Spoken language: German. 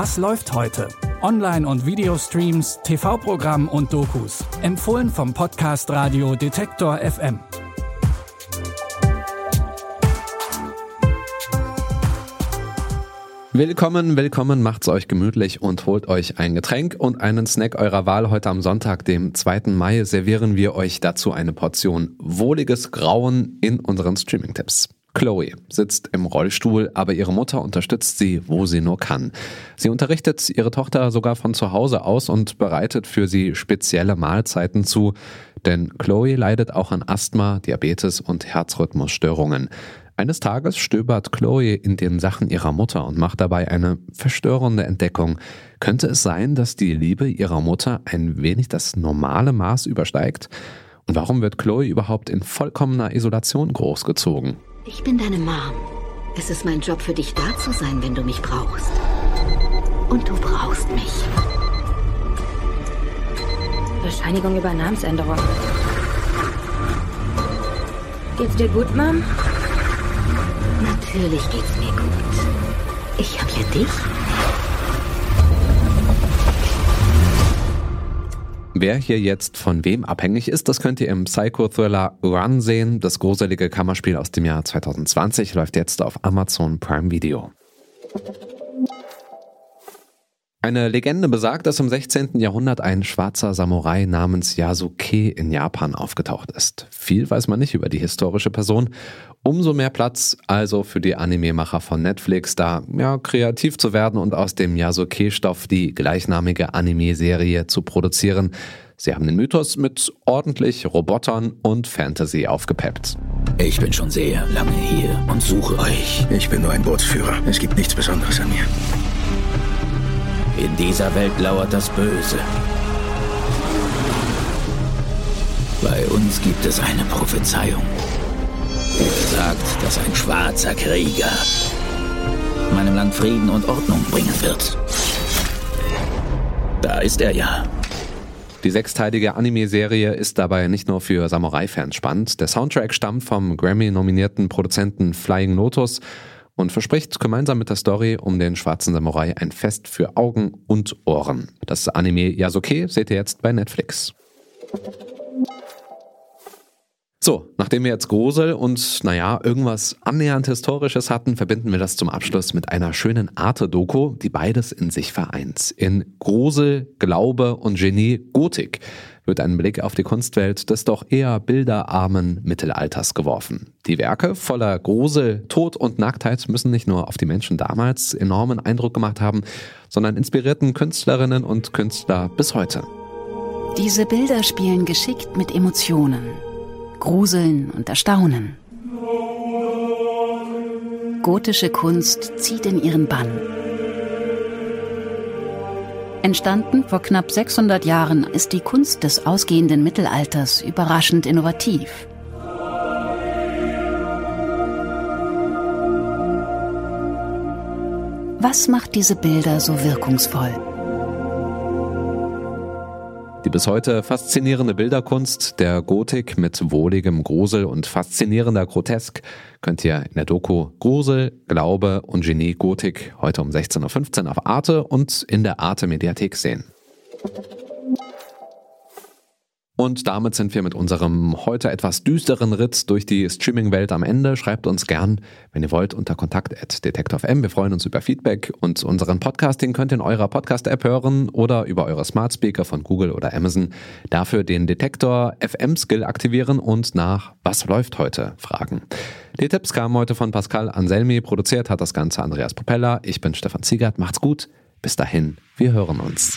Was läuft heute? Online- und Videostreams, TV-Programm und Dokus. Empfohlen vom Podcast Radio Detektor FM. Willkommen, willkommen, macht's euch gemütlich und holt euch ein Getränk und einen Snack eurer Wahl. Heute am Sonntag, dem 2. Mai, servieren wir euch dazu eine Portion wohliges Grauen in unseren Streaming-Tipps. Chloe sitzt im Rollstuhl, aber ihre Mutter unterstützt sie, wo sie nur kann. Sie unterrichtet ihre Tochter sogar von zu Hause aus und bereitet für sie spezielle Mahlzeiten zu, denn Chloe leidet auch an Asthma, Diabetes und Herzrhythmusstörungen. Eines Tages stöbert Chloe in den Sachen ihrer Mutter und macht dabei eine verstörende Entdeckung. Könnte es sein, dass die Liebe ihrer Mutter ein wenig das normale Maß übersteigt? Und warum wird Chloe überhaupt in vollkommener Isolation großgezogen? Ich bin deine Mom. Es ist mein Job für dich da zu sein, wenn du mich brauchst. Und du brauchst mich. Bescheinigung über Namensänderung. Geht's dir gut, Mom? Natürlich geht's mir gut. Ich hab ja dich. Wer hier jetzt von wem abhängig ist, das könnt ihr im Psycho-Thriller Run sehen. Das gruselige Kammerspiel aus dem Jahr 2020 läuft jetzt auf Amazon Prime Video. Eine Legende besagt, dass im 16. Jahrhundert ein schwarzer Samurai namens Yasuke in Japan aufgetaucht ist. Viel weiß man nicht über die historische Person. Umso mehr Platz also für die Anime-Macher von Netflix, da ja, kreativ zu werden und aus dem Yasuke-Stoff die gleichnamige Anime-Serie zu produzieren. Sie haben den Mythos mit ordentlich Robotern und Fantasy aufgepeppt. Ich bin schon sehr lange hier und suche euch. Ich bin nur ein Bootsführer. Es gibt nichts Besonderes an mir. In dieser Welt lauert das Böse. Bei uns gibt es eine Prophezeiung. Die sagt, dass ein schwarzer Krieger meinem Land Frieden und Ordnung bringen wird. Da ist er ja. Die sechsteilige Anime-Serie ist dabei nicht nur für Samurai-Fans spannend. Der Soundtrack stammt vom Grammy-nominierten Produzenten Flying Lotus und verspricht gemeinsam mit der Story um den schwarzen Samurai ein Fest für Augen und Ohren. Das Anime Yasuke seht ihr jetzt bei Netflix. So, nachdem wir jetzt Grusel und naja, irgendwas annähernd Historisches hatten, verbinden wir das zum Abschluss mit einer schönen Arte-Doku, die beides in sich vereint. In Grusel, Glaube und Genie Gotik wird ein Blick auf die Kunstwelt des doch eher bilderarmen Mittelalters geworfen. Die Werke voller Grusel, Tod und Nacktheit müssen nicht nur auf die Menschen damals enormen Eindruck gemacht haben, sondern inspirierten Künstlerinnen und Künstler bis heute. Diese Bilder spielen geschickt mit Emotionen, Gruseln und Erstaunen. Gotische Kunst zieht in ihren Bann. Entstanden vor knapp 600 Jahren ist die Kunst des ausgehenden Mittelalters überraschend innovativ. Was macht diese Bilder so wirkungsvoll? Die bis heute faszinierende Bilderkunst der Gotik mit wohligem Grusel und faszinierender Grotesk könnt ihr in der Doku Grusel, Glaube und Genie Gotik heute um 16.15 Uhr auf Arte und in der Arte Mediathek sehen. Und damit sind wir mit unserem heute etwas düsteren Ritt durch die Streaming-Welt am Ende. Schreibt uns gern, wenn ihr wollt, unter kontakt.detektor.fm. Wir freuen uns über Feedback und unseren Podcasting könnt ihr in eurer Podcast-App hören oder über eure Smart Speaker von Google oder Amazon. Dafür den Detektor FM-Skill aktivieren und nach Was läuft heute fragen. Die Tipps kamen heute von Pascal Anselmi. Produziert hat das Ganze Andreas Propeller. Ich bin Stefan Ziegert. Macht's gut. Bis dahin. Wir hören uns.